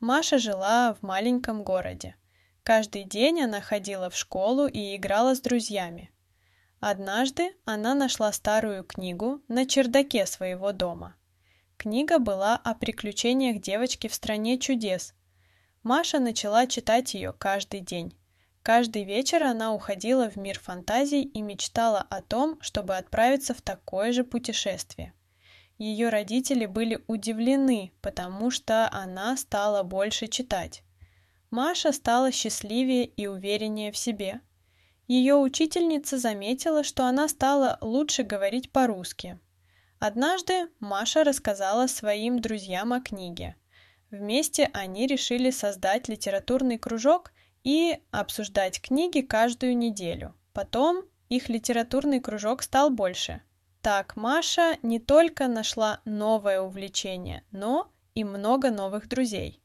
Маша жила в маленьком городе. Каждый день она ходила в школу и играла с друзьями. Однажды она нашла старую книгу на чердаке своего дома. Книга была о приключениях девочки в стране чудес. Маша начала читать ее каждый день. Каждый вечер она уходила в мир фантазий и мечтала о том, чтобы отправиться в такое же путешествие. Ее родители были удивлены, потому что она стала больше читать. Маша стала счастливее и увереннее в себе. Ее учительница заметила, что она стала лучше говорить по-русски. Однажды Маша рассказала своим друзьям о книге. Вместе они решили создать литературный кружок и обсуждать книги каждую неделю. Потом их литературный кружок стал больше. Так Маша не только нашла новое увлечение, но и много новых друзей.